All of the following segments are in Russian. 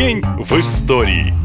День в истории.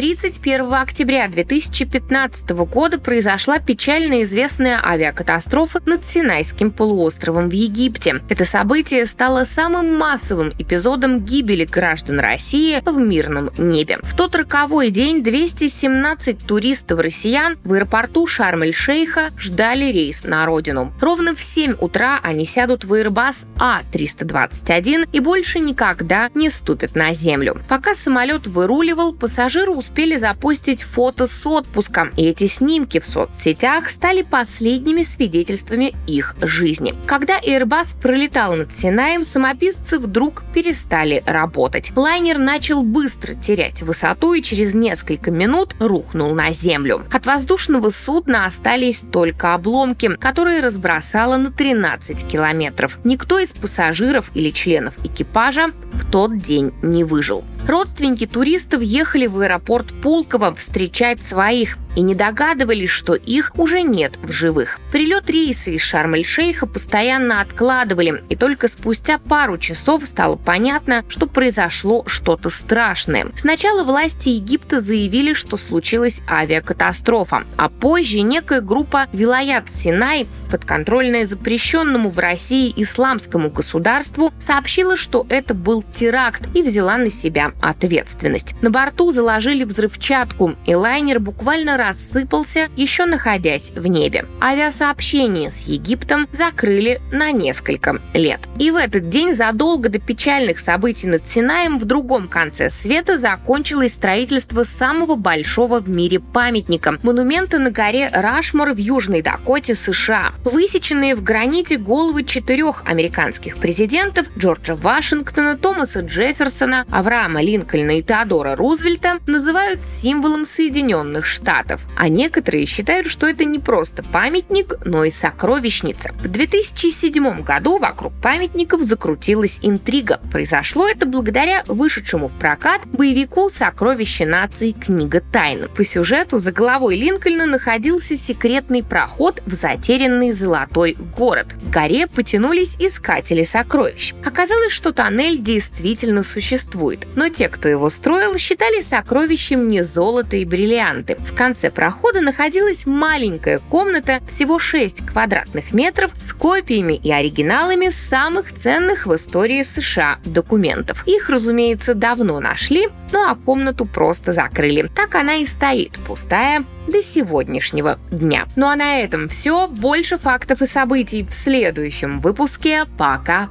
31 октября 2015 года произошла печально известная авиакатастрофа над Синайским полуостровом в Египте. Это событие стало самым массовым эпизодом гибели граждан России в мирном небе. В тот роковой день 217 туристов-россиян в аэропорту Шарм-эль-Шейха ждали рейс на родину. Ровно в 7 утра они сядут в Airbus А321 и больше никогда не ступят на землю. Пока самолет выруливал, пассажиры успели успели запустить фото с отпуска, и эти снимки в соцсетях стали последними свидетельствами их жизни. Когда Airbus пролетал над Синаем, самописцы вдруг перестали работать. Лайнер начал быстро терять высоту и через несколько минут рухнул на землю. От воздушного судна остались только обломки, которые разбросало на 13 километров. Никто из пассажиров или членов экипажа в тот день не выжил. Родственники туристов ехали в аэропорт Пулково встречать своих и не догадывались, что их уже нет в живых. Прилет рейса из Шарм-эль-Шейха постоянно откладывали, и только спустя пару часов стало понятно, что произошло что-то страшное. Сначала власти Египта заявили, что случилась авиакатастрофа, а позже некая группа Вилаят Синай, подконтрольная запрещенному в России исламскому государству, сообщила, что это был теракт и взяла на себя ответственность. На борту заложили взрывчатку, и лайнер буквально рассыпался, еще находясь в небе. Авиасообщение с Египтом закрыли на несколько лет. И в этот день, задолго до печальных событий над Синаем, в другом конце света закончилось строительство самого большого в мире памятника – монумента на горе Рашмор в Южной Дакоте, США. Высеченные в граните головы четырех американских президентов – Джорджа Вашингтона, Томаса Джефферсона, Авраама Линкольна и Теодора Рузвельта – называют символом Соединенных Штатов экспонатов, а некоторые считают, что это не просто памятник, но и сокровищница. В 2007 году вокруг памятников закрутилась интрига. Произошло это благодаря вышедшему в прокат боевику «Сокровище нации. Книга тайн». По сюжету за головой Линкольна находился секретный проход в затерянный золотой город. К горе потянулись искатели сокровищ. Оказалось, что тоннель действительно существует, но те, кто его строил, считали сокровищем не золото и бриллианты. В конце конце прохода находилась маленькая комната всего 6 квадратных метров с копиями и оригиналами самых ценных в истории США документов. Их, разумеется, давно нашли, ну а комнату просто закрыли. Так она и стоит, пустая, до сегодняшнего дня. Ну а на этом все. Больше фактов и событий в следующем выпуске. Пока!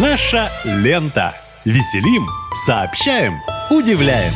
Наша лента. Веселим, сообщаем, удивляем.